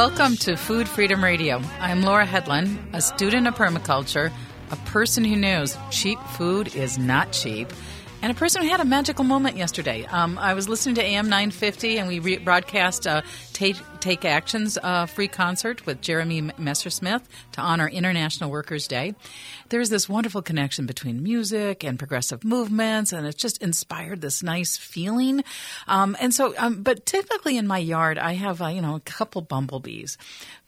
Welcome to Food Freedom Radio. I'm Laura Hedlund, a student of permaculture, a person who knows cheap food is not cheap, and a person who had a magical moment yesterday. Um, I was listening to AM 950, and we broadcast Take, Take Actions uh, free concert with Jeremy Messersmith to honor International Workers' Day. There's this wonderful connection between music and progressive movements, and it just inspired this nice feeling. Um, and so, um, but typically in my yard, I have uh, you know a couple bumblebees.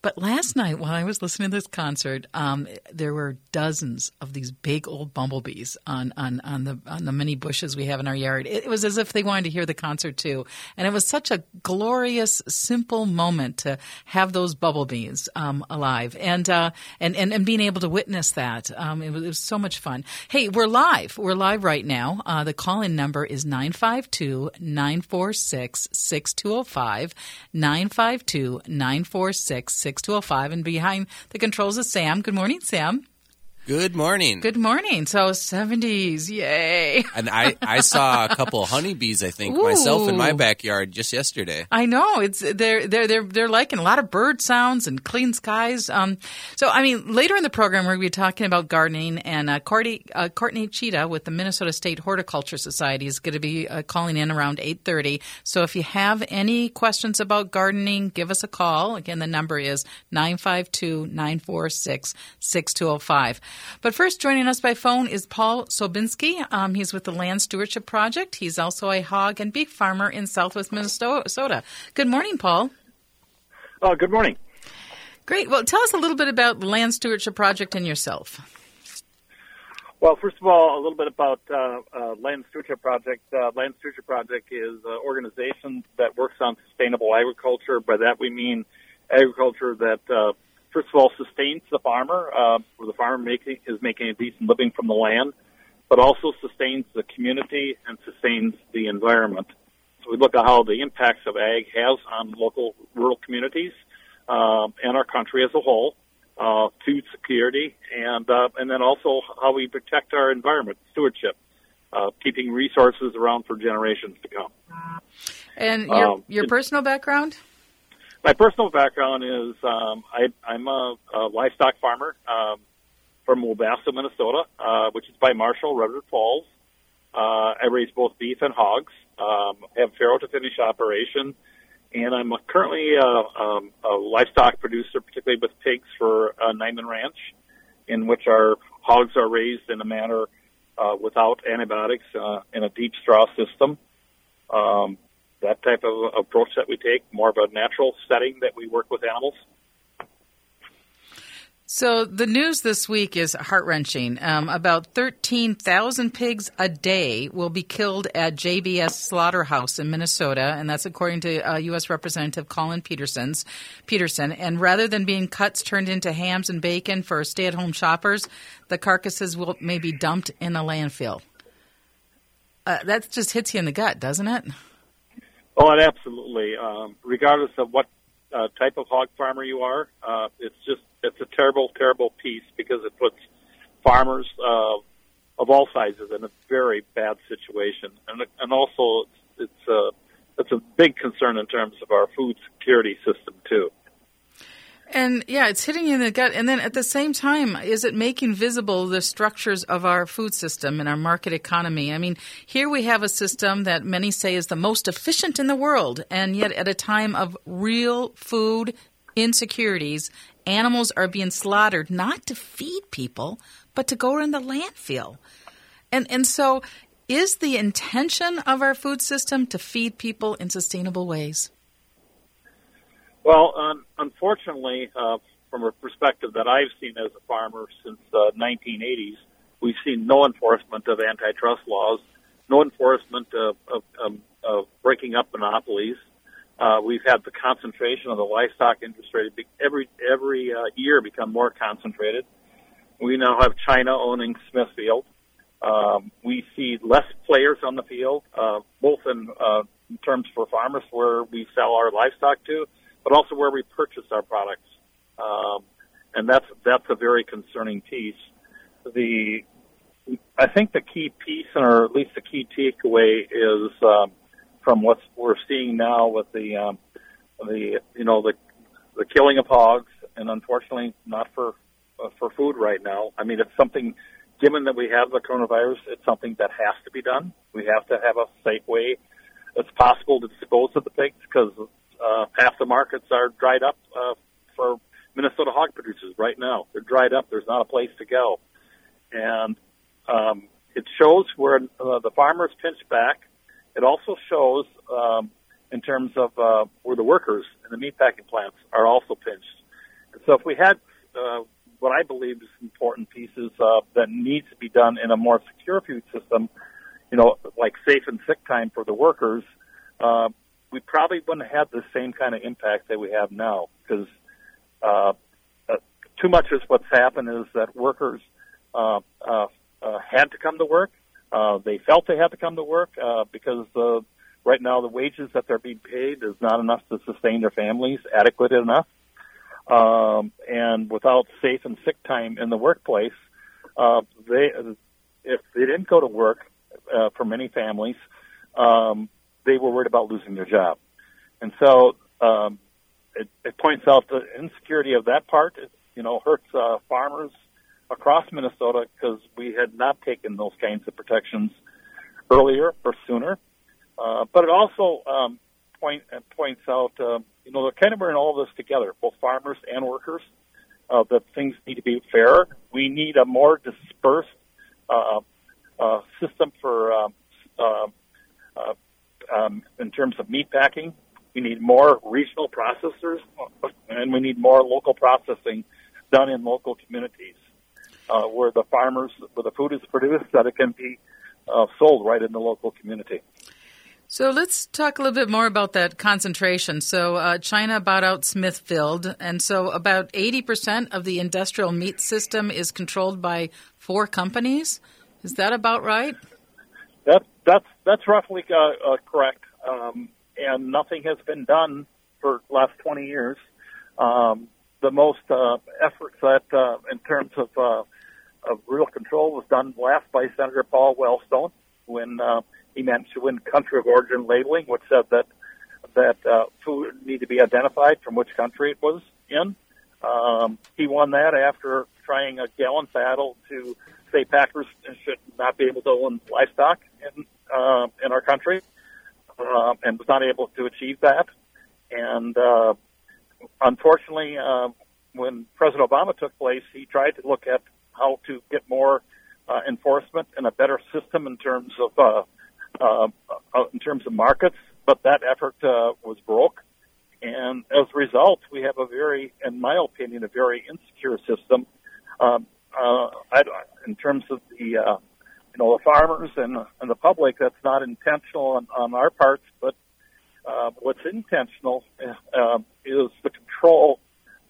But last night, while I was listening to this concert, um, there were dozens of these big old bumblebees on, on, on the on the many bushes we have in our yard. It, it was as if they wanted to hear the concert too, and it was such a glorious, simple moment to have those bumblebees um, alive and, uh, and and and being able to witness that. Um, it, was, it, was, so much fun. Hey, we're live. We're live right now. Uh, the call in number is 952 946 6205. 952 946 6205. And behind the controls is Sam. Good morning, Sam. Good morning. Good morning. So 70s, yay. and I, I saw a couple of honeybees, I think, Ooh. myself in my backyard just yesterday. I know. It's they're they're they're they're liking a lot of bird sounds and clean skies. Um, so I mean, later in the program we're going to be talking about gardening and uh, Courtney, uh, Courtney Tchida with the Minnesota State Horticulture Society is going to be uh, calling in around 8:30. So if you have any questions about gardening, give us a call. Again, the number is 952-946-6205. But first, joining us by phone is Paul Sobocinski. Um, he's with the Land Stewardship Project. He's also a hog and beef farmer in southwest Minnesota. Good morning, Paul. Uh, good morning. Great. Well, tell us a little bit about the Land Stewardship Project and yourself. Well, first of all, a little bit about uh, uh, Land Stewardship Project. Uh, Land Stewardship Project is an organization that works on sustainable agriculture. By that we mean agriculture that uh, first of all, sustains the farmer, uh, where the farmer making, is making a decent living from the land, but also sustains the community and sustains the environment. So we look at how the impacts of ag has on local rural communities uh, and our country as a whole, uh, food security, and uh, and then also how we protect our environment, stewardship, uh, keeping resources around for generations to come. And your um, your personal background? My personal background is um, I, I'm a, a livestock farmer um, from Wabasso, Minnesota, uh, which is by Marshall, Redwood Falls. Uh, I raise both beef and hogs. Um, have farrow to finish operation, and I'm currently a, um, a livestock producer, particularly with pigs for uh, Niman Ranch, in which our hogs are raised in a manner uh, without antibiotics uh, in a deep straw system. Um, that type of approach that we take, more of a natural setting that we work with animals. So the news this week is heart wrenching. Um, about 13,000 pigs a day will be killed at JBS Slaughterhouse in Minnesota, and that's according to uh, U.S. Representative Collin Peterson's Peterson. And rather than being cuts turned into hams and bacon for stay-at-home shoppers, the carcasses will may be dumped in a landfill. Uh, that just hits you in the gut, doesn't it? Oh, absolutely. Um, regardless of what uh, type of hog farmer you are, uh, it's just it's a terrible, terrible piece because it puts farmers uh, of all sizes in a very bad situation, and and also it's it's a it's a big concern in terms of our food security system too. And yeah, it's hitting you in the gut. And then at the same time, is it making visible the structures of our food system and our market economy? I mean, here we have a system that many say is the most efficient in the world. And yet, at a time of real food insecurities, animals are being slaughtered not to feed people, but to go in the landfill. And, and so, is the intention of our food system to feed people in sustainable ways? Well, um, unfortunately, uh, from a perspective that I've seen as a farmer since the uh, 1980s, we've seen no enforcement of antitrust laws, no enforcement of, of, um, of breaking up monopolies. Uh, we've had the concentration of the livestock industry every every uh, year become more concentrated. We now have China owning Smithfield. Um, we see less players on the field, uh, both in, uh, in terms for farmers where we sell our livestock to, but also where we purchase our products. Um, and that's that's a very concerning piece. The I think the key piece, or at least the key takeaway, is um, from what we're seeing now with the um, the you know the the killing of hogs, and unfortunately, not for uh, for food right now. I mean, it's something. Given that we have the coronavirus, it's something that has to be done. We have to have a safe way it's possible to dispose of the pigs because uh, half the markets are dried up uh, for Minnesota hog producers right now. They're dried up. There's not a place to go, and um, it shows where uh, the farmers pinch back. It also shows um, in terms of uh, where the workers in the meatpacking plants are also pinched. So if we had uh, what I believe is important pieces uh, that needs to be done in a more secure food system, you know, like safe and sick time for the workers, uh, we probably wouldn't have the same kind of impact that we have now because uh, uh, too much is what's happened is that workers uh, uh, uh, had to come to work. Uh, they felt they had to come to work uh, because uh, right now the wages that they're being paid is not enough to sustain their families adequate enough. Um, and without safe and sick time in the workplace, uh, they if they didn't go to work uh, for many families, um, they were worried about losing their job. And so um, it, it points out the insecurity of that part. It, you know, hurts uh, farmers across Minnesota because we had not taken those kinds of protections earlier or sooner. Uh, but it also um, point, uh, points out, uh, you know, they're kind of in all of this together, both farmers and workers, uh, that things need to be fair. We need a more dispersed uh, uh, system for um, uh, uh, um, in terms of meat packing. We need more regional processors, and we need more local processing done in local communities uh, where the farmers, where the food is produced, that it can be uh, sold right in the local community. So let's talk a little bit more about that concentration. So uh, China bought out Smithfield, and so about 80% of the industrial meat system is controlled by four companies. Is that about right? That that's that's roughly uh, uh, correct. Um, and nothing has been done for the last 20 years. Um, the most uh, efforts that, uh, in terms of uh, of real control, was done last by Senator Paul Wellstone when uh, he managed to win country of origin labeling, which said that that uh, food need to be identified from which country it was in. Um, he won that after trying a gallon battle to say packers should not be able to own livestock in uh, in our country, uh, and was not able to achieve that. And uh, unfortunately, uh, when President Obama took place, he tried to look at how to get more uh, enforcement and a better system in terms of uh, uh, uh, in terms of markets, but that effort uh, was broke. And as a result, we have a very, in my opinion, a very insecure system. Um, uh, I, in terms of the, uh, you know, the farmers and, and the public, that's not intentional on, on our parts, but uh, what's intentional uh, is the control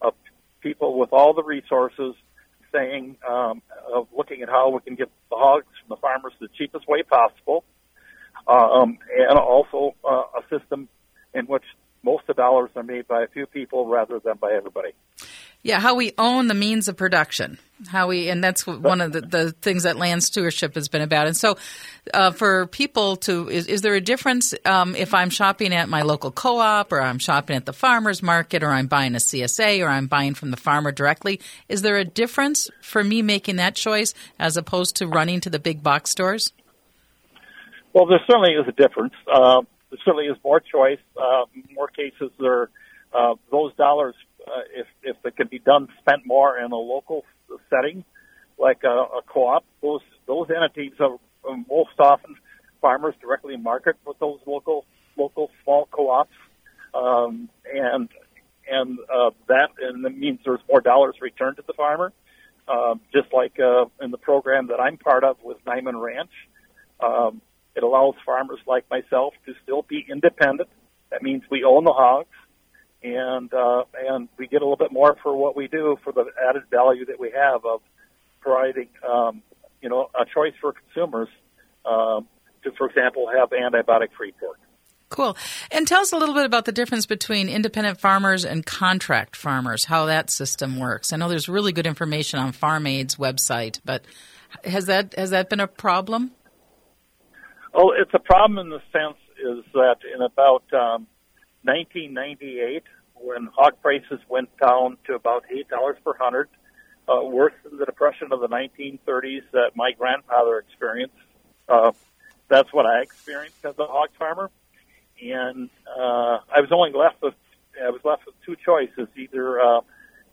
of people with all the resources saying, um, of looking at how we can get the hogs from the farmers the cheapest way possible, um, and also uh, a system in which most of the dollars are made by a few people rather than by everybody. Yeah, how we own the means of production. How we, and that's one of the, the things that land stewardship has been about. And so, uh, for people to, is, is there a difference um, if I'm shopping at my local co op or I'm shopping at the farmer's market or I'm buying a CSA or I'm buying from the farmer directly? Is there a difference for me making that choice as opposed to running to the big box stores? Well, there certainly is a difference. Uh, there certainly is more choice. Uh, more cases, there, uh, those dollars, uh, if if they can be done, spent more in a local setting, like a, a co-op, those those entities are most often farmers directly market with those local local small co-ops, um, and and uh, that and it means there's more dollars returned to the farmer. Uh, just like uh, in the program that I'm part of with Niman Ranch, um, it allows farmers like myself to still be independent. That means we own the hogs, and uh, and we get a little bit more for what we do for the added value that we have of providing, um, you know, a choice for consumers um, to, for example, have antibiotic-free pork. Cool. And tell us a little bit about the difference between independent farmers and contract farmers, how that system works. I know there's really good information on Farm Aid's website, but has that has that been a problem? Oh, it's a problem in the sense is that in about um, 1998, when hog prices went down to about eight dollars per hundred, uh, worse than the depression of the 1930s that my grandfather experienced. Uh, that's what I experienced as a hog farmer, and uh, I was only left with I was left with two choices: either uh,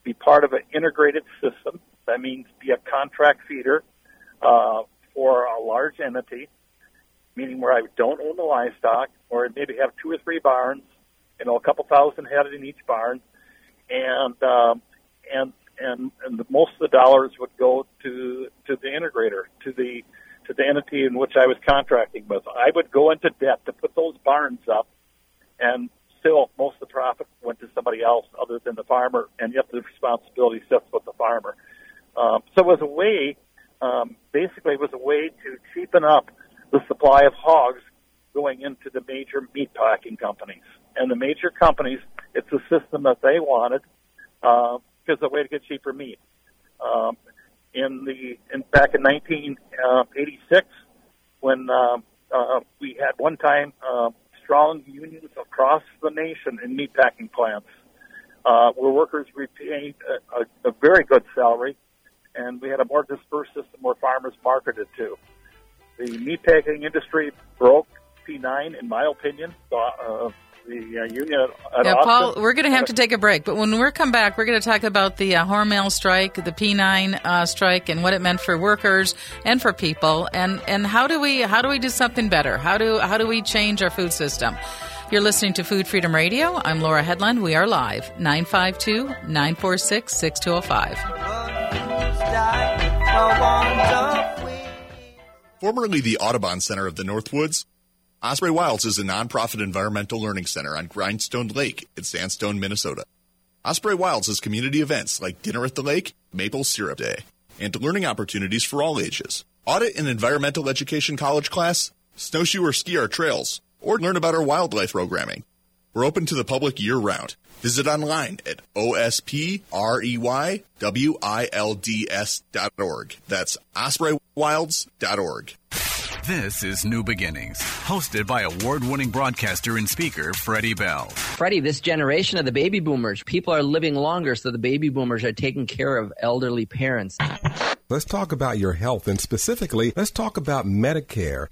be part of an integrated system, that means be a contract feeder uh, for a large entity, meaning where I don't own the livestock, or maybe have two or three barns, you know, a couple thousand head in each barn, and um, and and and the, most of the dollars would go to to the integrator, to the to the entity in which I was contracting with. I would go into debt to put those barns up, and still most of the profit went to somebody else other than the farmer, and yet the responsibility sits with the farmer. Um, so it was a way, um, basically, it was a way to cheapen up the supply of hogs going into the major meat packing companies. And the major companies, it's a system that they wanted because uh, a way to get cheaper meat. Um, in the in back in 1986, when uh, uh, we had one time uh, strong unions across the nation in meatpacking plants, uh, where workers retained a, a, a very good salary, and we had a more dispersed system where farmers marketed to. The meatpacking industry broke P9, in my opinion. Uh, the uh, union at, yeah, Austin. Paul, we're going to have to take a break, but when we come back, we're going to talk about the uh, Hormel strike, the P9 uh, strike, and what it meant for workers and for people, and, and how do we how do we do something better? How do how do we change our food system? You're listening to Food Freedom Radio. I'm Laura Hedlund. We are live 952 946 6205. Formerly the Audubon Center of the Northwoods, Osprey Wilds is a nonprofit environmental learning center on Grindstone Lake in Sandstone, Minnesota. Osprey Wilds has community events like Dinner at the Lake, Maple Syrup Day, and learning opportunities for all ages. Audit an environmental education college class, snowshoe or ski our trails, or learn about our wildlife programming. We're open to the public year round. Visit online at ospreyWilds.org. That's ospreywilds.org. This is New Beginnings, hosted by award winning broadcaster and speaker Freddie Bell. Freddie, this generation of the baby boomers, people are living longer, so the baby boomers are taking care of elderly parents. Let's talk about your health, and specifically, let's talk about Medicare.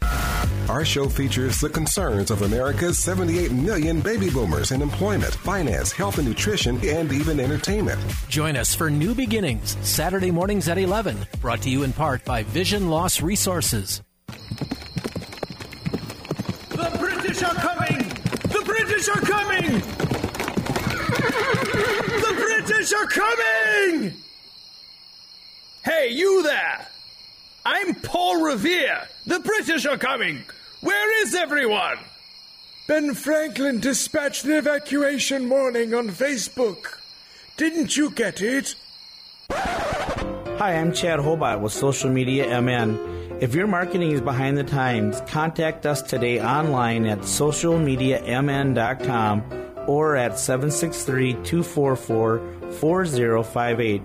Our show features the concerns of America's 78 million baby boomers in employment, finance, health and nutrition, and even entertainment. Join us for New Beginnings, Saturday mornings at 11, brought to you in part by Vision Loss Resources. The British are coming! The British are coming! The British are coming! Hey, you there! I'm Paul Revere. The British are coming. Where is everyone? Ben Franklin dispatched an evacuation warning on Facebook. Didn't you get it? Hi, I'm Chad Hobart with Social Media MN. If your marketing is behind the times, contact us today online at socialmediamn.com or at 763 244 4058.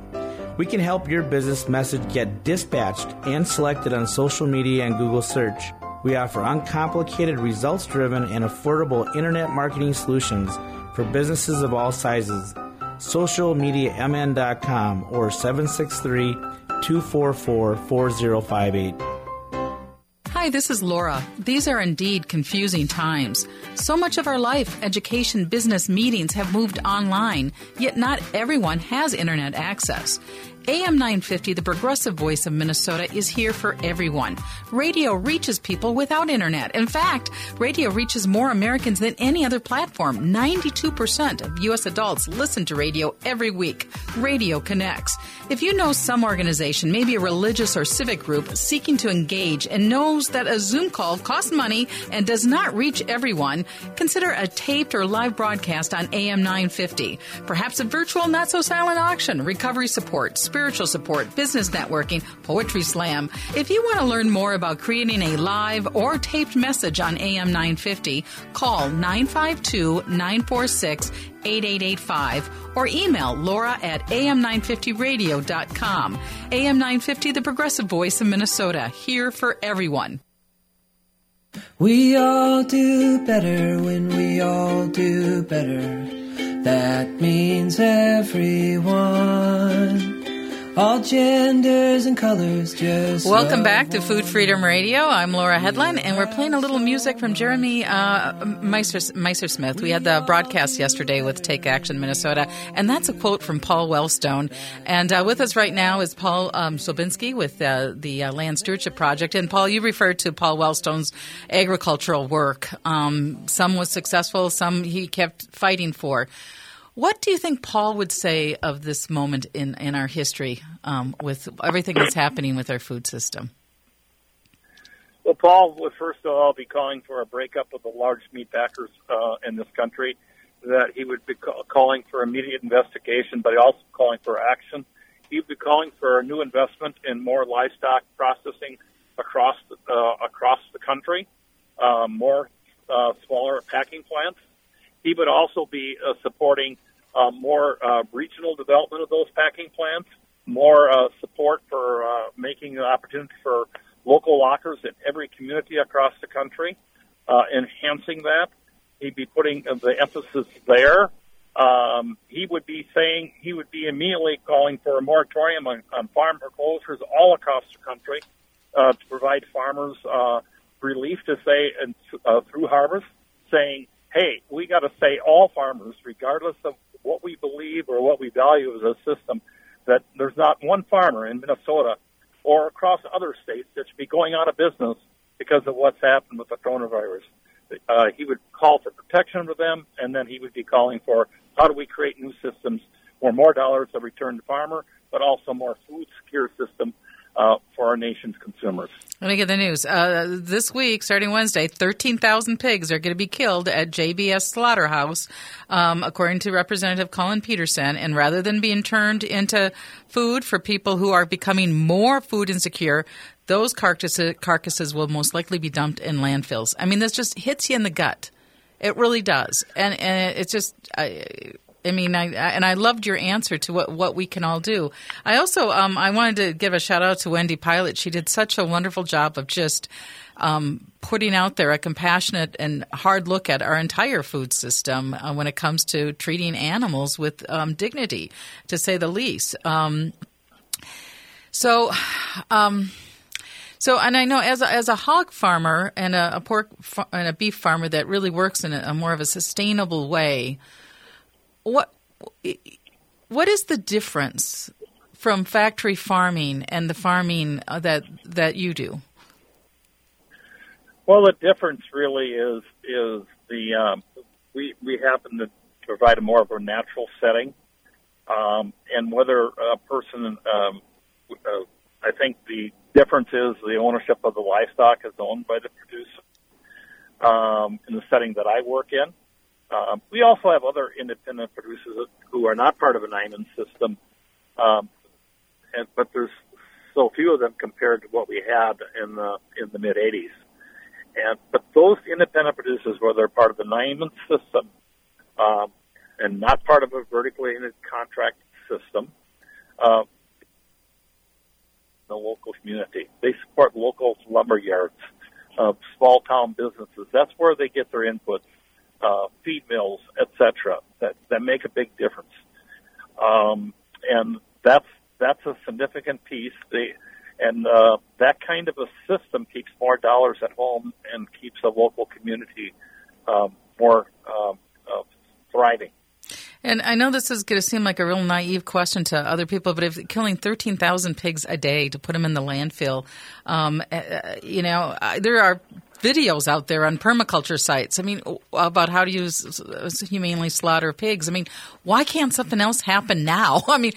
We can help your business message get dispatched and selected on social media and Google search. We offer uncomplicated, results driven, and affordable internet marketing solutions for businesses of all sizes. Socialmediamn.com or 763 244 4058. Hi, this is Laura. These are indeed confusing times. So much of our life, education, business, meetings have moved online, yet not everyone has internet access. AM 950, the progressive voice of Minnesota, is here for everyone. Radio reaches people without internet. In fact, radio reaches more Americans than any other platform. 92% of U.S. adults listen to radio every week. Radio connects. If you know some organization, maybe a religious or civic group, seeking to engage and knows that a Zoom call costs money and does not reach everyone, consider a taped or live broadcast on AM 950. Perhaps a virtual not so silent auction, recovery support, spiritual support, business networking, poetry slam. If you want to learn more about creating a live or taped message on AM 950, call 952 946 8885 or email laura at am950radio.com. AM 950, the progressive voice of Minnesota, here for everyone. We all do better when we all do better. That means everyone. All genders and colors just. Welcome back to Food Freedom Radio. I'm Laura Hedlund, and we're playing a little music from Jeremy uh, Meister, Meister Smith. We had the broadcast yesterday with Take Action Minnesota, and that's a quote from Paul Wellstone. And uh, with us right now is Paul um, Sobocinski with uh, the uh, Land Stewardship Project. And Paul, you referred to Paul Wellstone's agricultural work. Um, some was successful, some he kept fighting for. What do you think Paul would say of this moment in, in our history um, with everything that's happening with our food system? Well, Paul would first of all be calling for a breakup of the large meat packers uh, in this country, that he would be ca- calling for immediate investigation, but also calling for action. He would be calling for a new investment in more livestock processing across the, uh, across the country, uh, more uh, smaller packing plants he would also be uh, supporting uh, more uh, regional development of those packing plants, more uh, support for uh, making an opportunity for local lockers in every community across the country, uh, enhancing that. He'd be putting the emphasis there. Um, he would be saying he would be immediately calling for a moratorium on, on farm foreclosures all across the country uh, to provide farmers uh, relief to say and uh, through harvest, saying hey, we got to say all farmers, regardless of what we believe or what we value as a system, that there's not one farmer in Minnesota or across other states that should be going out of business because of what's happened with the coronavirus. Uh, he would call for protection for them, and then he would be calling for how do we create new systems where more dollars are returned to farmer, but also more food secure system uh, for our nation's consumers. Let me get the news. Uh, this week, starting Wednesday, 13,000 pigs are going to be killed at JBS Slaughterhouse, um, according to Representative Collin Peterson. And rather than being turned into food for people who are becoming more food insecure, those carcasses, carcasses will most likely be dumped in landfills. I mean, this just hits you in the gut. It really does, and and it's just. I, I mean, I, and I loved your answer to what, what we can all do. I also um, I wanted to give a shout out to Wendy Pilot. She did such a wonderful job of just um, putting out there a compassionate and hard look at our entire food system uh, when it comes to treating animals with um, dignity, to say the least. Um, so. Um, so, and I know as a, as a hog farmer and a, a pork and a beef farmer that really works in a, a more of a sustainable way, what what is the difference from factory farming and the farming uh, that that you do? Well, the difference really is is the um, we we happen to provide a more of a natural setting, um, and whether a person, um, uh, I think the difference is the ownership of the livestock is owned by the producer um, in the setting that I work in. Um, we also have other independent producers who are not part of a Niman system, um, and, but there's so few of them compared to what we had in the in the mid '80s. And but those independent producers, whether they're part of the Niman system um, and not part of a vertically integrated contract system, uh, the local community, they support local lumber yards, uh, small town businesses. That's where they get their inputs uh, feed mills, etc. That that make a big difference, um, and that's that's a significant piece. They, and uh, that kind of a system keeps more dollars at home and keeps the local community um, more um, uh, thriving. And I know this is going to seem like a real naive question to other people, but if killing 13,000 pigs a day to put them in the landfill, um, uh, you know, there are videos out there on permaculture sites. I mean, about how to use humanely slaughter pigs. I mean, why can't something else happen now? I mean,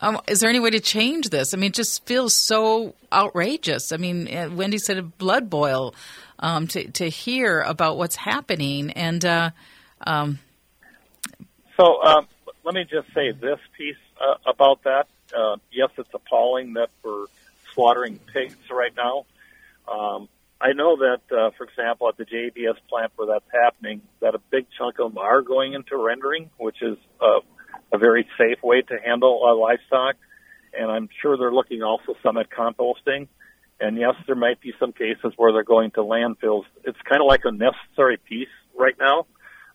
um, is there any way to change this? I mean, it just feels so outrageous. I mean, uh, Wendy said a blood boil um, to to hear about what's happening, and uh, um, so um, let me just say this piece uh, about that. Uh, yes, it's appalling that we're slaughtering pigs right now. Um, I know that, uh, for example, at the JBS plant where that's happening, that a big chunk of them are going into rendering, which is uh, a very safe way to handle uh, livestock. And I'm sure they're looking also some at composting. And yes, there might be some cases where they're going to landfills. It's kind of like a necessary piece right now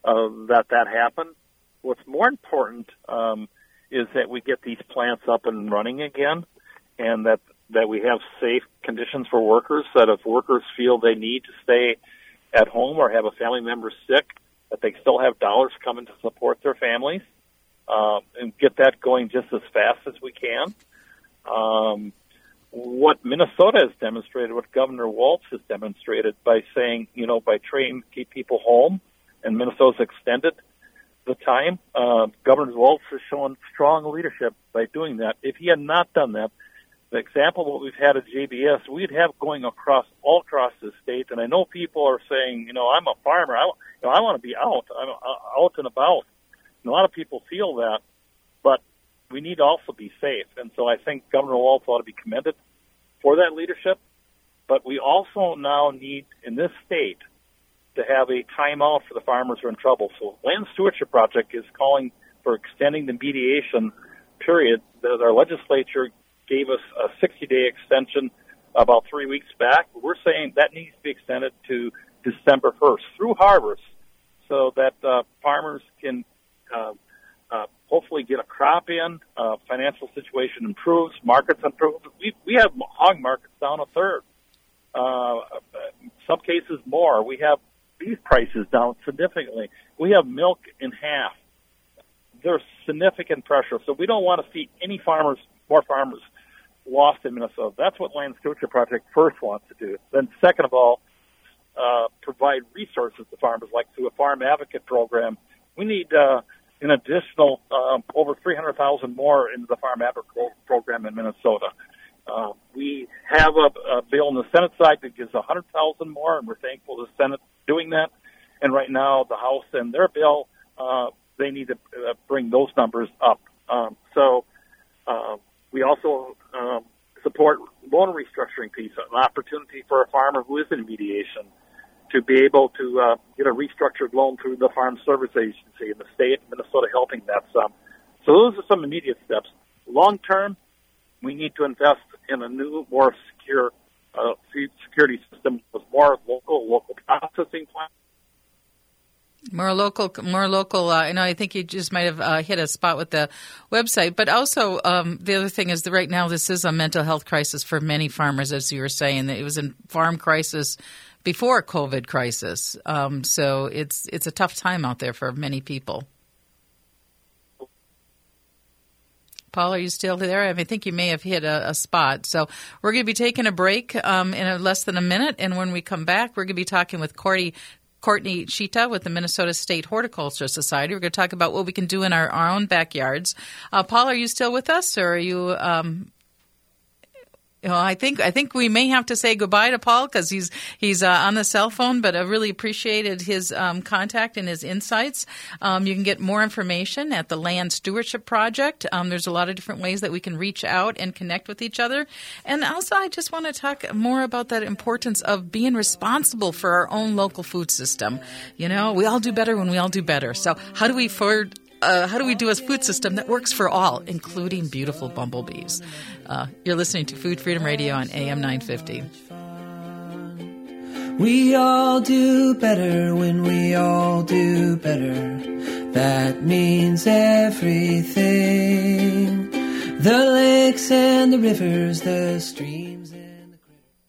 uh, that that happened. what's more important um, is that we get these plants up and running again, and that that we have safe conditions for workers. That if workers feel they need to stay at home or have a family member sick, that they still have dollars coming to support their families, uh, and get that going just as fast as we can. Um, what Minnesota has demonstrated, what Governor Walz has demonstrated by saying, you know, by trying keep people home, and Minnesota's extended the time. Uh, Governor Walz has shown strong leadership by doing that. If he had not done that, the example what we've had at JBS, we'd have going across all across the state. And I know people are saying, you know, I'm a farmer. I, you know, I want to be out. I'm uh, out and about. And a lot of people feel that, but we need to also be safe. And so I think Governor Walz ought to be commended for that leadership. But we also now need in this state to have a timeout for the farmers who are in trouble. So Land Stewardship Project is calling for extending the mediation period. That our legislature gave us a 60 day extension about three weeks back. We're saying that needs to be extended to December 1st through harvest so that uh, farmers can uh, uh, hopefully get a crop in, uh, financial situation improves, markets improve. We, we have hog markets down a third. Uh, some cases more. We have beef prices down significantly. We have milk in half. There's significant pressure. So we don't want to see any farmers, more farmers lost in Minnesota. That's what Land Stewardship Project first wants to do. Then, second of all, uh, provide resources to farmers, like through a farm advocate program. We need uh, an additional uh, over 300,000 more into the farm advocate program in Minnesota. Uh, we have a, a bill on the Senate side that gives 100,000 more, and we're thankful the Senate doing that. And right now, the House and their bill, uh, they need to uh, bring those numbers up. Um, so uh, we also um, support loan restructuring piece, an opportunity for a farmer who is in mediation to be able to uh, get a restructured loan through the Farm Service Agency in the state of Minnesota helping that some. So those are some immediate steps. Long term, we need to invest in a new, more secure uh, food security system with more local, local processing plants more local, more local. Uh, and I think you just might have uh, hit a spot with the website, but also um, the other thing is that right now this is a mental health crisis for many farmers, as you were saying. That it was a farm crisis before COVID crisis, um, so it's it's a tough time out there for many people. Paul, are you still there? I, mean, I think you may have hit a, a spot. So we're going to be taking a break um, in a, less than a minute, and when we come back, we're going to be talking with Cordy Courtney Tchida with the Minnesota State Horticulture Society. We're going to talk about what we can do in our, our own backyards. Uh, Paul, are you still with us, or are you um, well, I think I think we may have to say goodbye to Paul because he's he's uh, on the cell phone. But I really appreciated his um, contact and his insights. Um, you can get more information at the Land Stewardship Project. Um, there's a lot of different ways that we can reach out and connect with each other. And also, I just want to talk more about that importance of being responsible for our own local food system. You know, we all do better when we all do better. So, how do we afford uh, how do we do a food system that works for all, including beautiful bumblebees? Uh, you're listening to Food Freedom Radio on AM 950. We all do better when we all do better. That means everything. The lakes and the rivers, the streams and the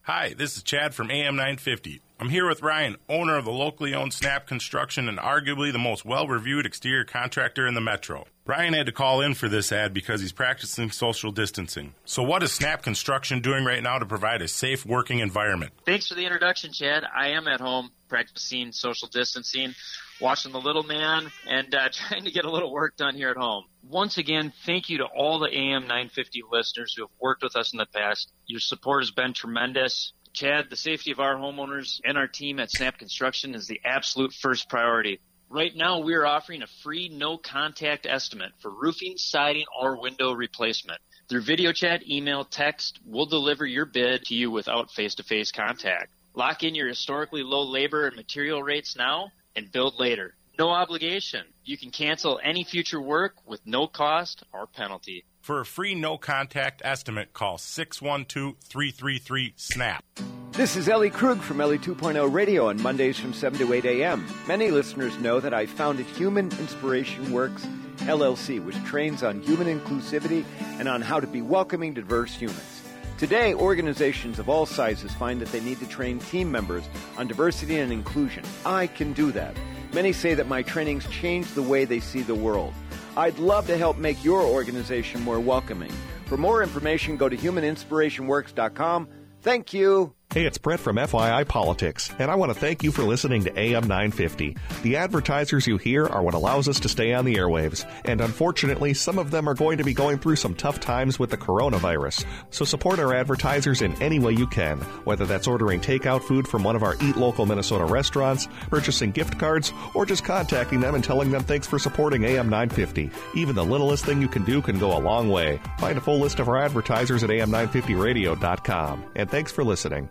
Hi, this is Chad from AM 950. I'm here with Ryan, owner of the locally owned Snap Construction and arguably the most well reviewed exterior contractor in the metro. Ryan had to call in for this ad because he's practicing social distancing. So, what is Snap Construction doing right now to provide a safe working environment? Thanks for the introduction, Chad. I am at home practicing social distancing, watching the little man, and uh, trying to get a little work done here at home. Once again, thank you to all the AM 950 listeners who have worked with us in the past. Your support has been tremendous. Chad, the safety of our homeowners and our team at Snap Construction is the absolute first priority. Right now, we are offering a free no contact estimate for roofing, siding, or window replacement. Through video chat, email, text, we'll deliver your bid to you without face to face contact. Lock in your historically low labor and material rates now and build later. No obligation. You can cancel any future work with no cost or penalty. For a free no contact estimate, call 612 333 SNAP. This is Ellie Krug from Ellie 2.0 Radio on Mondays from 7 to 8 a.m. Many listeners know that I founded Human Inspiration Works LLC, which trains on human inclusivity and on how to be welcoming to diverse humans. Today, organizations of all sizes find that they need to train team members on diversity and inclusion. I can do that. Many say that my trainings change the way they see the world. I'd love to help make your organization more welcoming. For more information, go to humaninspirationworks.com. Thank you. Hey, it's Brett from FYI Politics, and I want to thank you for listening to AM 950. The advertisers you hear are what allows us to stay on the airwaves, and unfortunately, some of them are going to be going through some tough times with the coronavirus. So support our advertisers in any way you can, whether that's ordering takeout food from one of our Eat Local Minnesota restaurants, purchasing gift cards, or just contacting them and telling them thanks for supporting AM 950. Even the littlest thing you can do can go a long way. Find a full list of our advertisers at am950radio.com. And thanks for listening.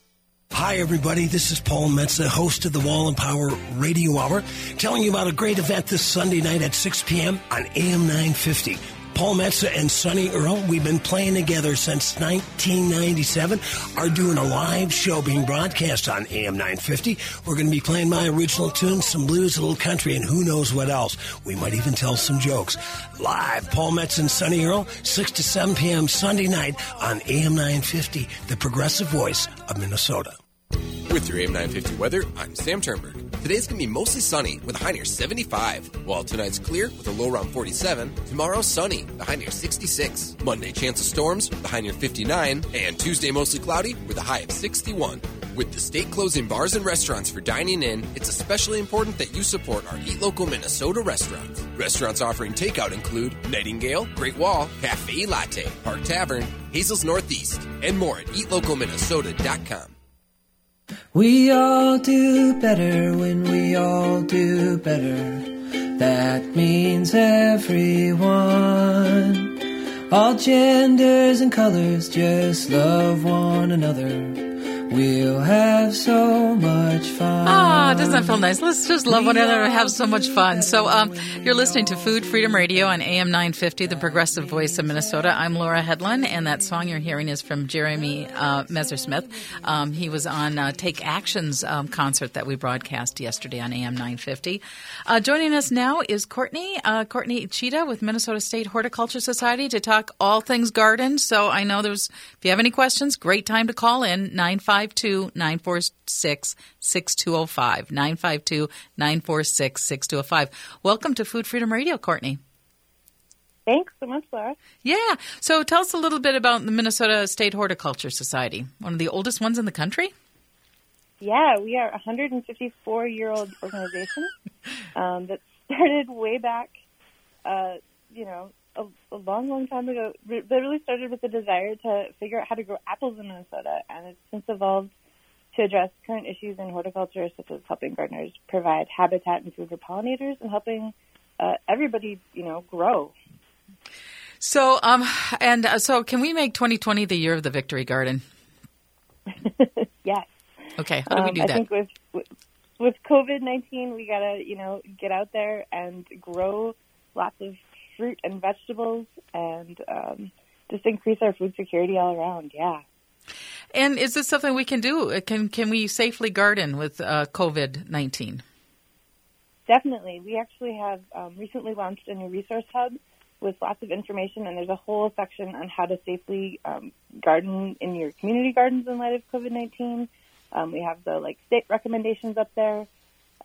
Hi, everybody. This is Paul Metza, host of the Wall and Power Radio Hour, telling you about a great event this Sunday night at 6 p.m. on AM 950. Paul Metza and Sonny Earl, we've been playing together since 1997, are doing a live show being broadcast on AM 950. We're going to be playing my original tunes, some blues, a little country, and who knows what else. We might even tell some jokes. Live, Paul Metz and Sonny Earl, 6 to 7 p.m. Sunday night on AM 950, the progressive voice of Minnesota. With your AM 950 weather, I'm Sam Turnberg. Today's going to be mostly sunny with a high near 75, while tonight's clear with a low around 47. Tomorrow, sunny, the high near 66. Monday, chance of storms a high near 59, and Tuesday, mostly cloudy with a high of 61. With the state closing bars and restaurants for dining in, it's especially important that you support our Eat Local Minnesota restaurants. Restaurants offering takeout include Nightingale, Great Wall, Cafe Latte, Park Tavern, Hazel's Northeast, and more at eatlocalminnesota.com. We all do better when we all do better. That means everyone. All genders and colors just love one another. We'll have so much fun. Ah, doesn't that feel nice? Let's just love one another and have so much fun. So, um, you're listening to Food Freedom Radio on AM 950, the progressive voice of Minnesota. I'm Laura Hedlund, and that song you're hearing is from Jeremy uh, Messersmith. Um, he was on uh, Take Actions um, concert that we broadcast yesterday on AM 950. Uh, joining us now is Courtney, uh, Courtney Tchida with Minnesota State Horticulture Society to talk all things garden. So, I know there's, if you have any questions, great time to call in 95 952 946 6205. 952 946 6205. Welcome to Food Freedom Radio, Courtney. Thanks so much, Laura. Yeah. So tell us a little bit about the Minnesota State Horticulture Society, one of the oldest ones in the country. Yeah, we are a 154 year old organization um, that started way back, uh, you know, a, a long, long time ago. It really started with the desire to figure out how to grow apples in Minnesota, and it's since evolved to address current issues in horticulture, such as helping gardeners provide habitat and food for pollinators, and helping uh, everybody, you know, grow. So, um, and uh, so, can we make 2020 the year of the Victory Garden? yes. Okay. How do we Um, do I think with with, with COVID nineteen, we gotta you know get out there and grow lots of fruit and vegetables, and um, just increase our food security all around. Yeah. And is this something we can do? Can can we safely garden with uh, COVID 19? Definitely. We actually have um, recently launched a new resource hub with lots of information, and there's a whole section on how to safely um, garden in your community gardens in light of COVID 19. Um, we have the like state recommendations up there.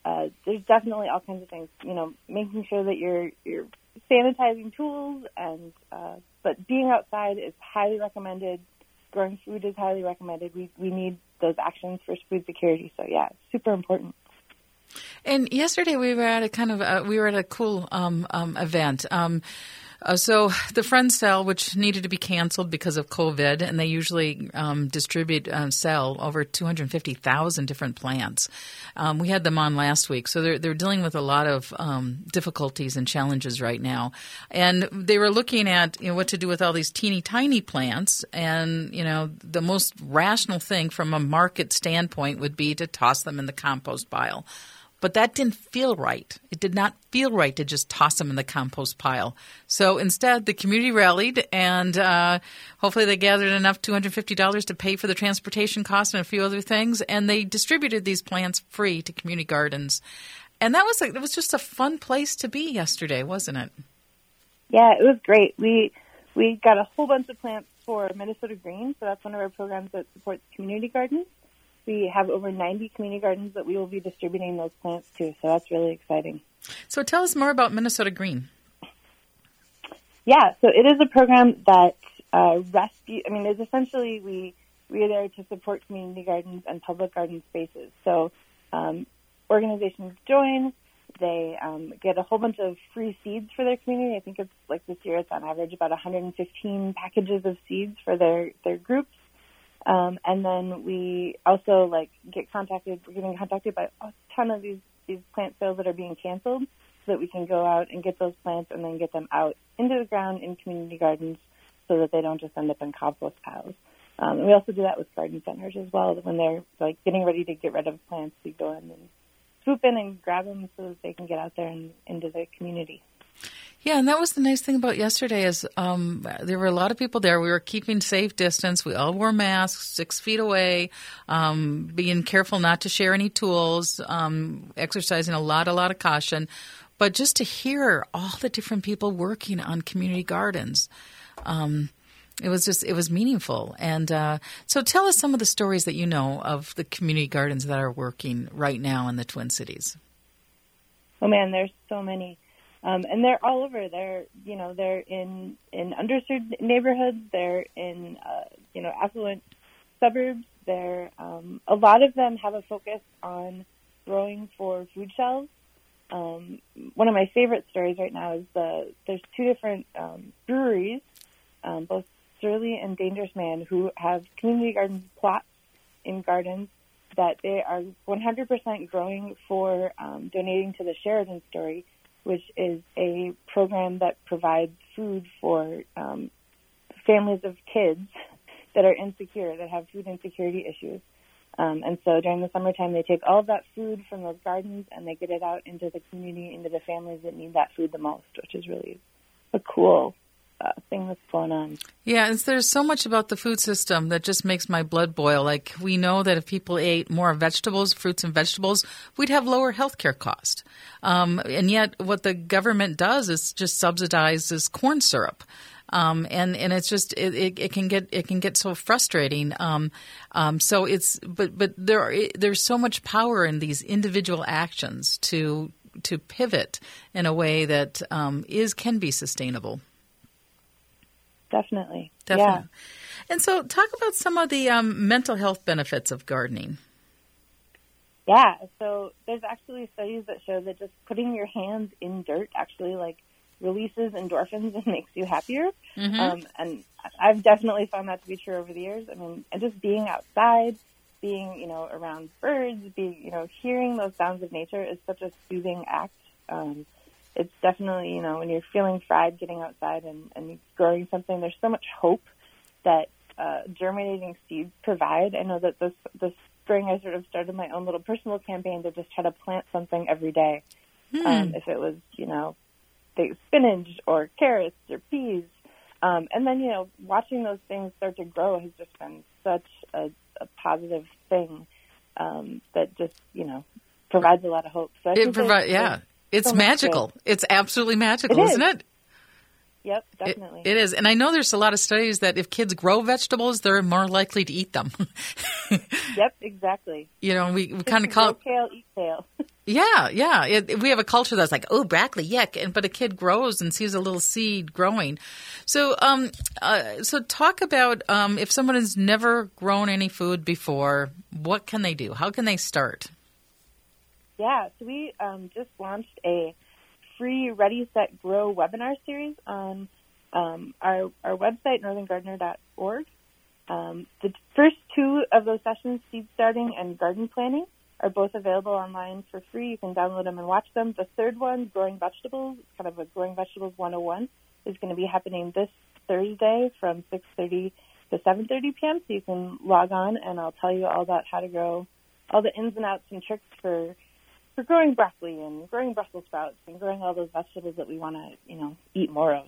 Uh, there's definitely all kinds of things. You know, making sure that you're you're sanitizing tools, and uh, but being outside is highly recommended. Growing food is highly recommended. We we need those actions for food security. So yeah, super important. And yesterday we were at a kind of uh, we were at a cool um, um, event. Um, Uh, so the friend Cell, which needed to be canceled because of COVID, and they usually um, distribute um, sell over 250,000 different plants. Um, we had them on last week, so they're they're dealing with a lot of um, difficulties and challenges right now, and they were looking at you know what to do with all these teeny tiny plants, and you know the most rational thing from a market standpoint would be to toss them in the compost pile. But that didn't feel right. It did not feel right to just toss them in the compost pile. So instead, the community rallied, and uh, hopefully they gathered enough $250 to pay for the transportation costs and a few other things, and they distributed these plants free to community gardens. And that was a, it was just a fun place to be yesterday, wasn't it? Yeah, it was great. We we got a whole bunch of plants for Minnesota Green, so that's one of our programs that supports community gardens. We have over 90 community gardens that we will be distributing those plants to, so that's really exciting. So tell us more about Minnesota Green. Yeah, so it is a program that uh, rescue. I mean, it's essentially we we are there to support community gardens and public garden spaces. So um, organizations join. They um, get a whole bunch of free seeds for their community. I think it's like this year it's on average about 115 packages of seeds for their their groups. Um, and then we also like get contacted. We're getting contacted by a ton of these these plant sales that are being canceled, so that we can go out and get those plants and then get them out into the ground in community gardens, so that they don't just end up in compost piles. Um, and we also do that with garden centers as well. When they're like getting ready to get rid of plants, we go in and swoop in and grab them so that they can get out there and into the community. Yeah, and that was the nice thing about yesterday is um, there were a lot of people there. We were keeping safe distance. We all wore masks, six feet away, um, being careful not to share any tools, um, exercising a lot, a lot of caution. But just to hear all the different people working on community gardens, um, it was just it was meaningful. And uh, so, tell us some of the stories that you know of the community gardens that are working right now in the Twin Cities. Oh man, there's so many. Um, and they're all over. They're you know they're in in underserved neighborhoods. They're in uh, you know affluent suburbs. They're um, a lot of them have a focus on growing for food shelves. Um, one of my favorite stories right now is the there's two different um, breweries, um, both Surly and Dangerous Man, who have community garden plots in gardens that they are 100% growing for um, donating to the Sheridan Story which is a program that provides food for um, families of kids that are insecure, that have food insecurity issues. Um, and so during the summertime, they take all of that food from those gardens and they get it out into the community, into the families that need that food the most, which is really a cool thing that's going on. Yeah, there's so much about the food system that just makes my blood boil. Like we know that if people ate more vegetables, fruits and vegetables, we'd have lower healthcare costs. Um, and yet, what the government does is just subsidizes corn syrup. Um, and and it's just it, it, it, can get it can get so frustrating. Um, um, so it's but but there are, there's so much power in these individual actions to to pivot in a way that um, is can be sustainable. Definitely. Definitely. Yeah. And so, talk about some of the um, mental health benefits of gardening. Yeah. So, there's actually studies that show that just putting your hands in dirt actually like releases endorphins and makes you happier. Mm-hmm. Um, and I've definitely found that to be true over the years. I mean, and just being outside, being you know around birds, being you know hearing those sounds of nature is such a soothing act. Um, it's definitely, you know, when you're feeling fried, getting outside and, and growing something, there's so much hope that uh, germinating seeds provide. I know that this, this spring I sort of started my own little personal campaign to just try to plant something every day. Hmm. Um, if it was, you know, spinach or carrots or peas. Um, and then, you know, watching those things start to grow has just been such a, a positive thing um, that just, you know, provides a lot of hope. So I it provides, yeah. It's so magical. Good. It's absolutely magical, it is. isn't it? Yep, definitely. It, it is. And I know there's a lot of studies that if kids grow vegetables, they're more likely to eat them. yep, exactly. You know, we, we kind of call it. Kale, eat kale. yeah, yeah. It, we have a culture that's like, oh, broccoli, yuck. And, but a kid grows and sees a little seed growing. So, um, uh, so talk about um, if someone has never grown any food before, what can they do? How can they start? Yeah, so we um, just launched a free Ready Set Grow webinar series on um, our our website northerngardener.org. Um, the first two of those sessions, seed starting and garden planning, are both available online for free. You can download them and watch them. The third one, growing vegetables, kind of a growing vegetables 101, is going to be happening this Thursday from 6:30 to 7:30 p.m. So you can log on and I'll tell you all about how to grow, all the ins and outs and tricks for for growing broccoli and growing Brussels sprouts and growing all those vegetables that we want to, you know, eat more of.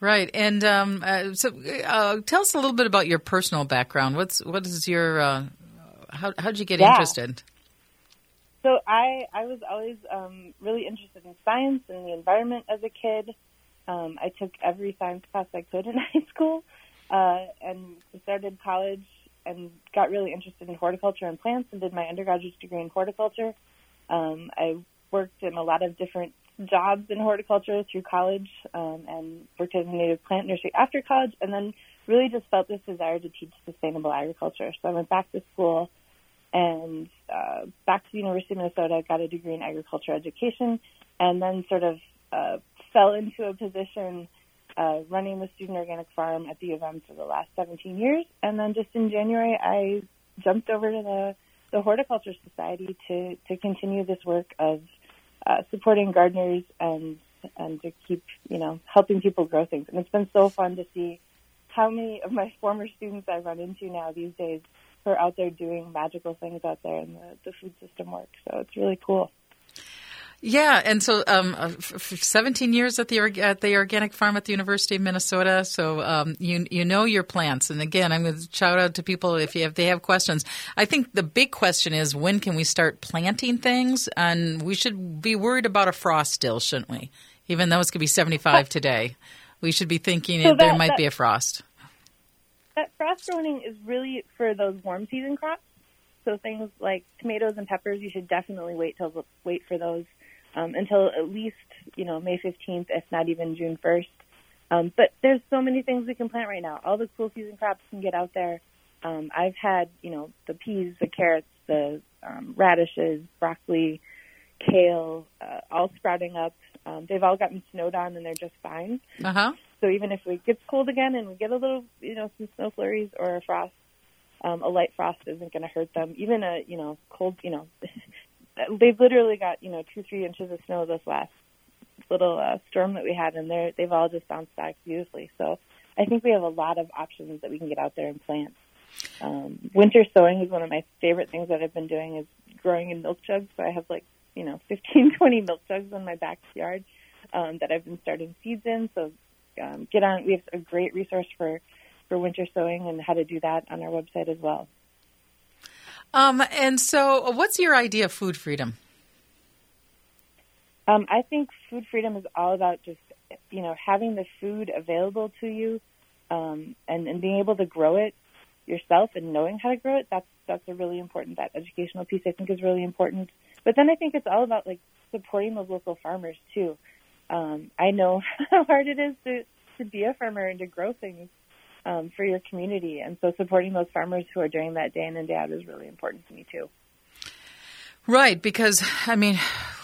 Right, and um, uh, so uh, tell us a little bit about your personal background. What's what is your uh, how how did you get Yeah. interested? So I I was always um, really interested in science and the environment as a kid. Um, I took every science class I could in high school, uh, and started college and got really interested in horticulture and plants and did my undergraduate degree in horticulture. Um, I worked in a lot of different jobs in horticulture through college um, and worked at a native plant nursery after college, and then really just felt this desire to teach sustainable agriculture. So I went back to school and uh, back to the University of Minnesota, got a degree in agriculture education, and then sort of uh, fell into a position uh, running the student organic farm at the U of M for the last 17 years. And then just in January, I jumped over to the, the Horticulture Society to, to continue this work of uh, supporting gardeners and and to keep you know helping people grow things. And it's been so fun to see how many of my former students I run into now these days who are out there doing magical things out there in the, the food system work. So it's really cool. Yeah, and so um, uh, f- f- 17 years at the at the organic farm at the University of Minnesota. So um, you you know your plants. And again, I'm going to shout out to people if you if they have questions. I think the big question is when can we start planting things? And we should be worried about a frost still, shouldn't we? Even though it's going to be 75 today, we should be thinking So there might that- be a frost. That frost zoning is really for those warm season crops. So things like tomatoes and peppers, you should definitely wait till wait for those um, until at least you know May 15th, if not even June 1st. Um, but there's so many things we can plant right now. All the cool season crops can get out there. Um, I've had you know the peas, the carrots, the um, radishes, broccoli, kale, uh, all sprouting up. Um, they've all gotten snowed on and they're just fine. Uh huh. So even if it gets cold again and we get a little, you know, some snow flurries or a frost, um, a light frost isn't going to hurt them. Even a, you know, cold, you know, they've literally got, you know, two, three inches of snow this last little uh, storm that we had, and they're they've all just bounced back beautifully. So I think we have a lot of options that we can get out there and plant. Um, winter sowing is one of my favorite things that I've been doing is growing in milk jugs. So I have like, you know, 15, 20 milk jugs in my backyard um, that I've been starting seeds in. So um, get on. We have a great resource for for winter sowing and how to do that on our website as well. Um, and so, what's your idea of food freedom? Um, I think food freedom is all about just you know having the food available to you um, and and being able to grow it yourself and knowing how to grow it. That's that's a really important. That educational piece I think is really important. But then I think it's all about like supporting those local farmers too. Um, I know how hard it is to to be a farmer and to grow things um, for your community, and so supporting those farmers who are doing that day in and day out is really important to me too. Right, because I mean,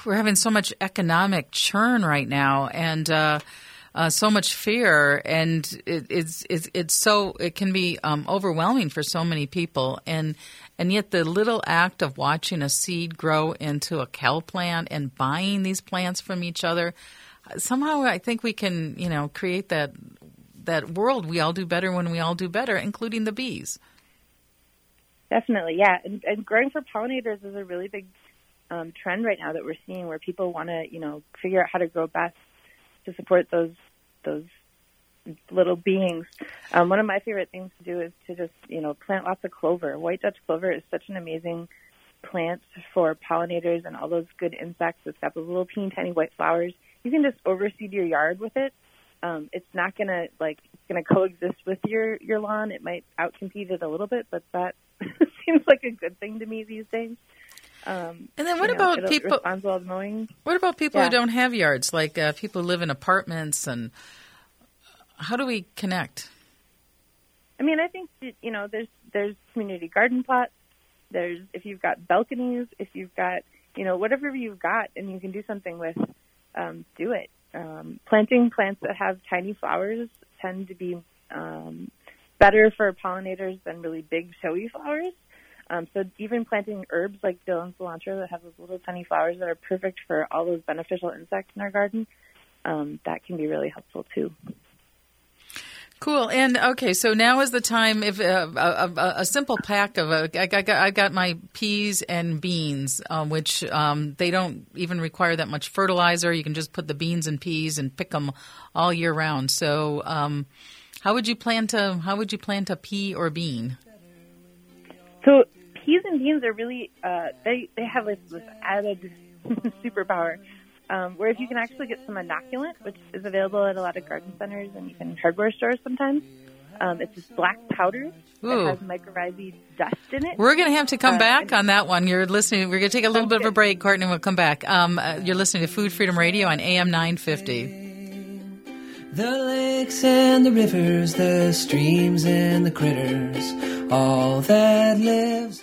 we're having so much economic churn right now, and uh, uh, so much fear, and it, it's, it's it's so it can be um, overwhelming for so many people, and and yet the little act of watching a seed grow into a cow plant and buying these plants from each other, somehow I think we can you know create that that world we all do better when we all do better, including the bees. Definitely, yeah. And, and growing for pollinators is a really big um, trend right now that we're seeing, where people want to, you know, figure out how to grow best to support those those little beings. Um, one of my favorite things to do is to just, you know, plant lots of clover. White Dutch clover is such an amazing plant for pollinators and all those good insects. It's got those little teeny tiny white flowers. You can just overseed your yard with it. Um, it's not gonna like it's gonna coexist with your your lawn. It might outcompete it a little bit, but that seems like a good thing to me these days. Um, And then what you know, about people- mowing? What about people Yeah. who don't have yards, like uh, people who live in apartments, and how do we connect? I mean, I think you know, there's there's community garden plots. There's if you've got balconies, if you've got you know whatever you've got, and you can do something with um, do it. Um, planting plants that have tiny flowers tend to be um, better for pollinators than really big showy flowers. Um, so even planting herbs like dill and cilantro that have those little tiny flowers that are perfect for all those beneficial insects in our garden, um, that can be really helpful too. Cool. And okay, so now is the time. If uh, a, a, a, simple pack of a, I got, I got my peas and beans, um, which um, they don't even require that much fertilizer. You can just put the beans and peas and pick them all year round. So, um, how would you plant a how would you plant a pea or bean? So peas and beans are really uh, they they have this, this added superpower um, whereas you can actually get some inoculant, which is available at a lot of garden centers and even hardware stores sometimes. Um, it's this black powder Ooh. that has mycorrhizae dust in it. We're going to have to come Uh, back on that one. You're listening. We're going to take a little bit of a break, Courtney. We'll come back. Um, uh, you're listening to Food Freedom Radio on AM 950. The lakes and the rivers, the streams and the critters, all that lives.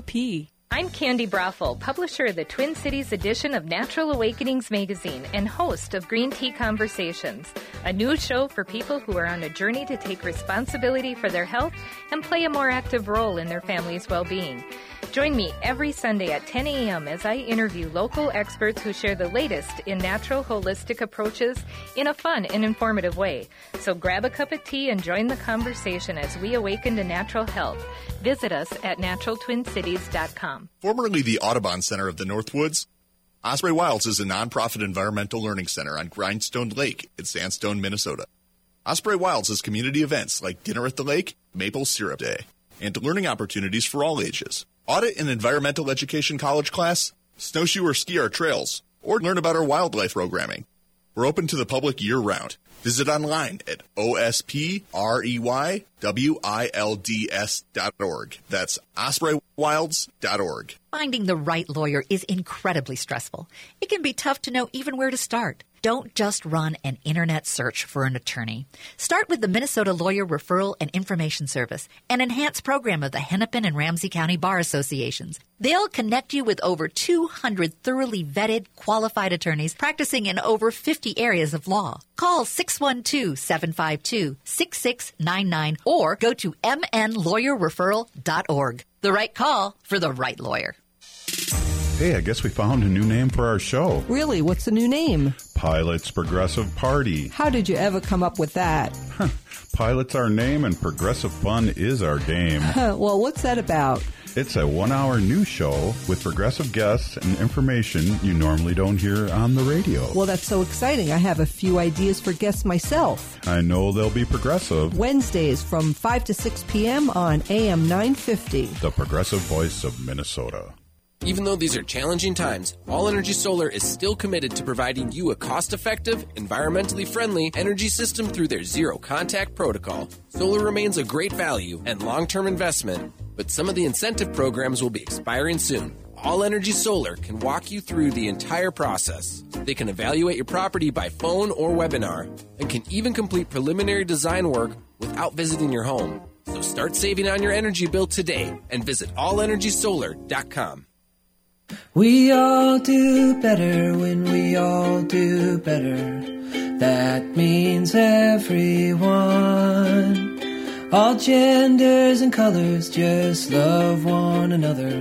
seward.coop. I'm Candi Broeffle, publisher of the Twin Cities edition of Natural Awakenings magazine and host of Green Tea Conversations, a new show for people who are on a journey to take responsibility for their health and play a more active role in their family's well being. Join me every Sunday at 10 a.m. as I interview local experts who share the latest in natural holistic approaches in a fun and informative way. So grab a cup of tea and join the conversation as we awaken to natural health. Visit us at naturaltwincities.com. Formerly the Audubon Center of the Northwoods, Osprey Wilds is a nonprofit environmental learning center on Grindstone Lake in Sandstone, Minnesota. Osprey Wilds has community events like Dinner at the Lake, Maple Syrup Day, and learning opportunities for all ages. Audit an environmental education college class, snowshoe or ski our trails, or learn about our wildlife programming. We're open to the public year round. Visit online at ospreyWilds.org. That's ospreywilds.org. Finding the right lawyer is incredibly stressful. It can be tough to know even where to start. Don't just run an internet search for an attorney. Start with the Minnesota Lawyer Referral and Information Service, an enhanced program of the Hennepin and Ramsey County Bar Associations. They'll connect you with over 200 thoroughly vetted, qualified attorneys practicing in over 50 areas of law. Call 612-752-6699 or go to mnlawyerreferral.org. The right call for the right lawyer. Hey, I guess we found a new name for our show. Really? What's the new name? Pilot's Progressive Party. How did you ever come up with that? Pilot's our name and progressive fun is our game. well, what's that about? It's a one hour news show with progressive guests and information you normally don't hear on the radio. Well, that's so exciting. I have a few ideas for guests myself. I know they'll be progressive. Wednesdays from 5 to 6 p.m. on AM 950. The progressive voice of Minnesota. Even though these are challenging times, All Energy Solar is still committed to providing you a cost effective, environmentally friendly energy system through their zero contact protocol. Solar remains a great value and long term investment, but some of the incentive programs will be expiring soon. All Energy Solar can walk you through the entire process. They can evaluate your property by phone or webinar and can even complete preliminary design work without visiting your home. So start saving on your energy bill today and visit allenergysolar.com. We all do better when we all do better. That means everyone. All genders and colors just love one another.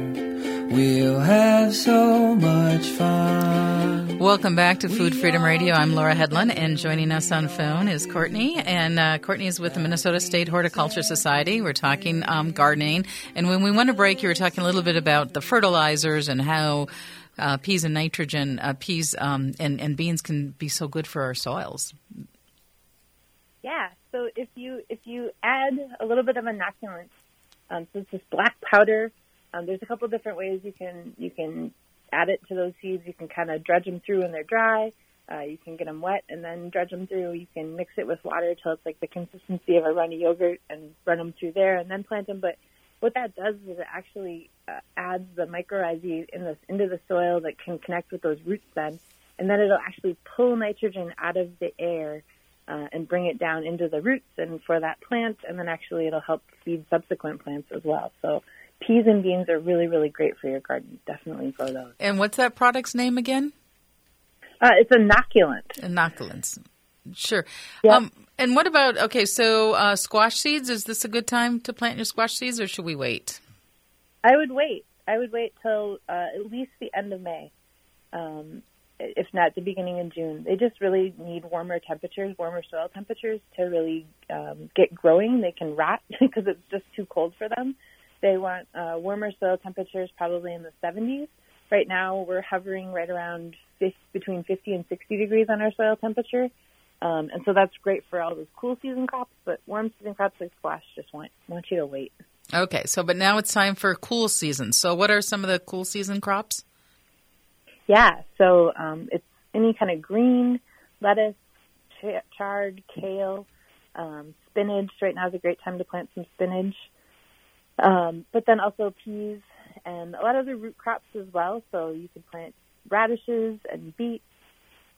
We'll have so much fun. Welcome back to Food Freedom Radio. I'm Laura Hedlund, and joining us on phone is Courtney. And uh, Courtney is with the Minnesota State Horticulture Society. We're talking um, gardening. And when we went to break, you were talking a little bit about the fertilizers and how uh, peas and nitrogen, uh, peas um, and, and beans can be so good for our soils. Yeah. So if you if you add a little bit of inoculant, um, so it's this black powder. Um, there's a couple different ways you can you can add it to those seeds. You can kind of dredge them through when they're dry. Uh, you can get them wet and then dredge them through. You can mix it with water till it's like the consistency of a runny yogurt and run them through there and then plant them. But what that does is it actually uh, adds the mycorrhizae in the, into the soil that can connect with those roots then, and then it'll actually pull nitrogen out of the air uh, and bring it down into the roots and for that plant, and then actually it'll help feed subsequent plants as well. So peas and beans are really, really great for your garden. Definitely grow those. And what's that product's name again? Uh, it's inoculant. Inoculants. Sure. Um, and what about okay? So uh, squash seeds. Is this a good time to plant your squash seeds, or should we wait? I would wait. I would wait till uh, at least the end of May, um, if not the beginning of June. They just really need warmer temperatures, warmer soil temperatures to really um, get growing. They can rot because it's just too cold for them. They want uh, warmer soil temperatures, probably in the 70s. Right now, we're hovering right around 50, between 50 and 60 degrees on our soil temperature. Um, and so that's great for all those cool season crops, but warm season crops like squash just want want you to wait. Okay, so but now it's time for cool season. So what are some of the cool season crops? Yeah, so um, it's any kind of green, lettuce, ch- chard, kale, um, spinach. Right now is a great time to plant some spinach. Um, but then also peas and a lot of other root crops as well. So you could plant radishes and beets.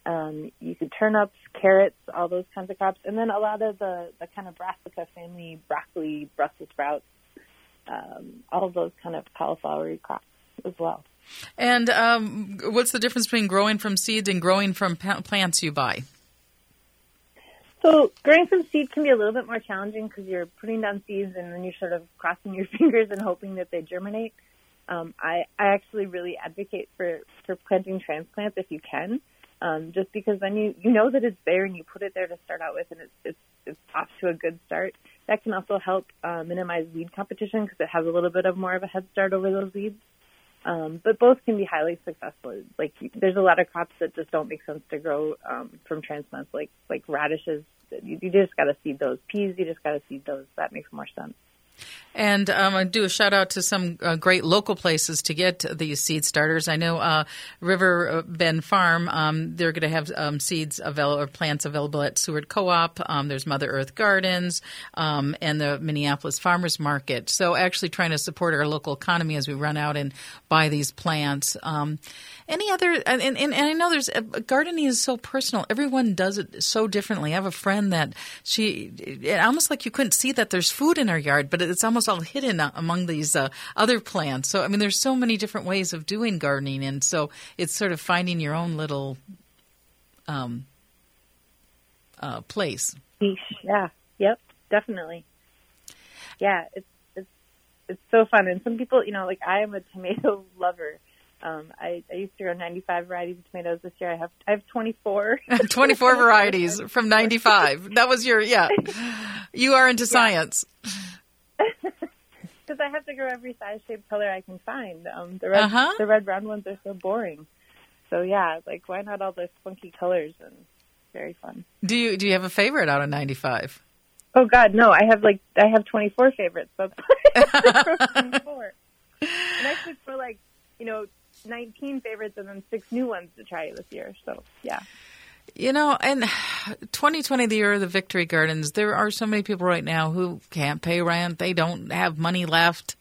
Um, you could turnips, carrots, all those kinds of crops, and then a lot of the, the kind of brassica family, broccoli, Brussels sprouts, um, all those kind of cauliflowery crops as well. And um, what's the difference between growing from seeds and growing from plants you buy? So growing from seed can be a little bit more challenging because you're putting down seeds and then you're sort of crossing your fingers and hoping that they germinate. Um, I, I actually really advocate for, for planting transplants if you can, um, just because then you, you know that it's there and you put it there to start out with and it's, it's, it's off to a good start. That can also help uh, minimize weed competition because it has a little bit of more of a head start over those weeds. Um, but both can be highly successful. Like there's a lot of crops that just don't make sense to grow um, from transplants, like like radishes. You, you just got to seed those. Peas, you just got to seed those. That makes more sense. And um, I do a shout out to some uh, great local places to get these seed starters. I know uh, River Bend Farm, um, they're going to have um, seeds available or plants available at Seward Co-op. Um, there's Mother Earth Gardens um, and the Minneapolis Farmers Market. So actually trying to support our local economy as we run out and buy these plants. Any other, and, and, and, I know there's, uh, gardening is so personal. Everyone does it so differently. I have a friend that she, it, almost like you couldn't see that there's food in her yard, but it's almost all hidden among these uh, other plants. So, I mean, there's so many different ways of doing gardening. And so it's sort of finding your own little um, uh, place. Yeah. Yep. Definitely. Yeah. It's, it's, it's so fun. And some people, you know, like I am a tomato lover. Um, I, I used to grow 95 varieties of tomatoes this year. I have I have 24. 24 varieties from 95. That was your yeah. You are into science. Because I have to grow every size, shape, color I can find. Um, the red Uh-huh. the red brown ones are so boring. So yeah, like why not all those funky colors and very fun. Do you do you have a favorite out of 95? Oh God, no! I have like I have 24 favorites. That's why I grow 24. And I should for like you know 19 favorites and then six new ones to try this year. So yeah. You know, and 2020, the year of the Victory Gardens, there are so many people right now who can't pay rent. They don't have money left.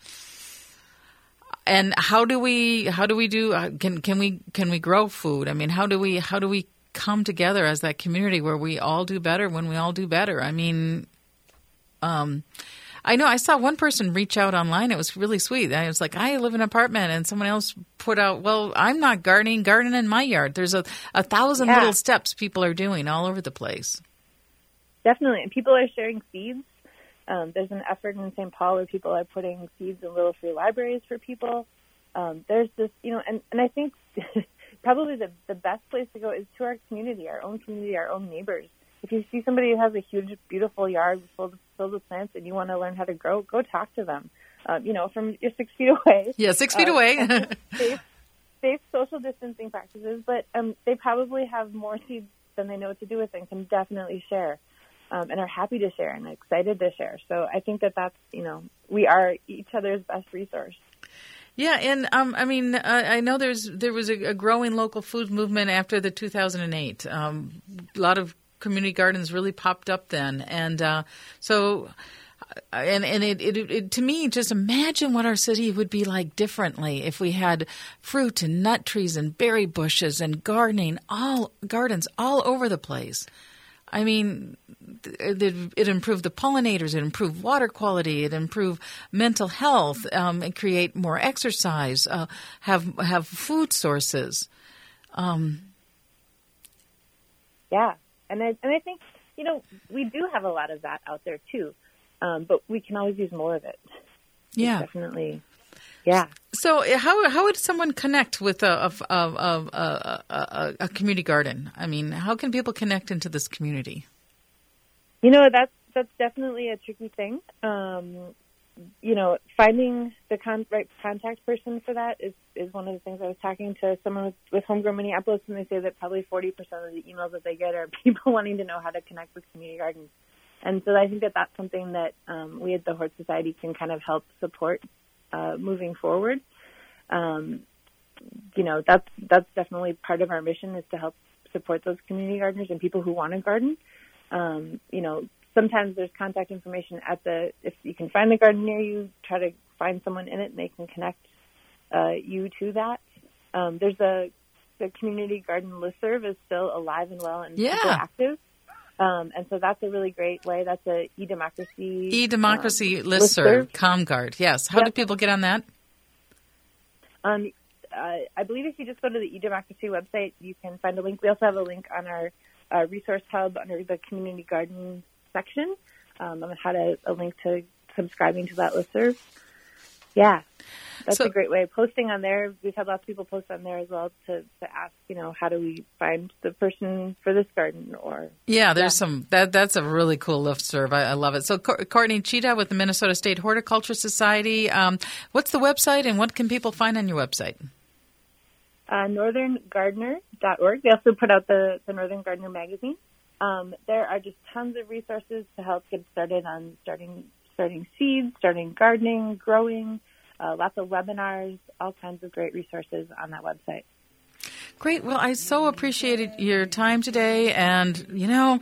And how do we, how do we do, uh, can, can we, can we grow food? I mean, how do we, how do we come together as that community where we all do better when we all do better? I mean, um, I know I saw one person reach out online. It was really sweet. I was like, I live in an apartment, and someone else put out, well, I'm not gardening, garden in my yard. There's a, a thousand Yeah. little steps people are doing all over the place. Definitely. And people are sharing seeds. Um, there's an effort in St. Paul where people are putting seeds in little free libraries for people. Um, there's this, you know, and, and I think probably the, the best place to go is to our community, our own community, our own neighbors. If you see somebody who has a huge, beautiful yard filled, filled with plants and you want to learn how to grow, go talk to them. Um, you know, from you're six feet away. Yeah, six feet Uh, away. safe, safe social distancing practices, but um, they probably have more seeds than they know what to do with and can definitely share um, and are happy to share and excited to share. So I think that that's, you know, we are each other's best resource. Yeah, and um, I mean, uh, I know there's there was a, a, growing local food movement after the 2008. Um, a lot of community gardens really popped up then, and uh, so and and it, it, it, to me just imagine what our city would be like differently if we had fruit and nut trees and berry bushes and gardening all gardens all over the place. I mean it, it improved the pollinators it improved water quality it improved mental health um, and create more exercise uh, have have food sources. Um, yeah and I, and I think you know we do have a lot of that out there too um, but we can always use more of it. Yeah, it's definitely. Yeah. So how how would someone connect with a a, a, a, a, a community garden? I mean, how can people connect into this community? You know, that's that's definitely a tricky thing. Um, you know, finding the con- right contact person for that is, is one of the things I was talking to someone with, with Homegrown Minneapolis, and they say that probably 40% of the emails that they get are people wanting to know how to connect with community gardens. And so I think that that's something that um, we at the Hort Society can kind of help support uh, moving forward. Um, you know, that's that's definitely part of our mission is to help support those community gardeners and people who want to garden. Um, you know, sometimes there's contact information at the if you can find the garden near you, try to find someone in it and they can connect uh, you to that. Um, there's a the community garden listserv is still alive and well and yeah. active. Um, and so that's a really great way. That's a e-democracy. E-democracy um, listserv, ComGuard. Yes. How yep. do people get on that? Um, uh, I believe if you just go to the e-democracy website, you can find a link. We also have a link on our uh, resource hub under the community garden section um, on how to a link to subscribing to that listserv. Yeah. That's so, a great way. Posting on there, we've had lots of people post on there as well to, to ask, you know, how do we find the person for this garden or yeah, there's yeah. some that that's a really cool listserv. I, I love it. So Courtney Tchida with the Minnesota State Horticulture Society. Um, what's the website and what can people find on your website? Uh, northerngardener.org. They also put out the, the Northern Gardener magazine. Um, there are just tons of resources to help get started on starting starting seeds, starting gardening, growing uh, lots of webinars, all kinds of great resources on that website. Great. Well, I so appreciated your time today. And, you know,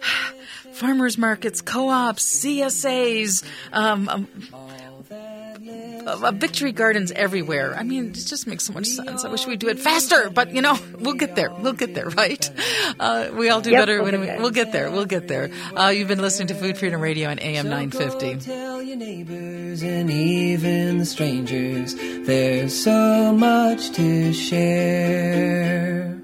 farmers markets, co ops, CSAs, um, um, uh, victory gardens everywhere. I mean, it just makes so much sense. I wish we'd do it faster, but you know, we'll get there. We'll get there, right? Uh, we all do yep, better we'll when we, we'll get there. We'll get there. Uh, you've been listening to Food Freedom Radio on AM 950. tell your neighbors and even the strangers. There's so much to share.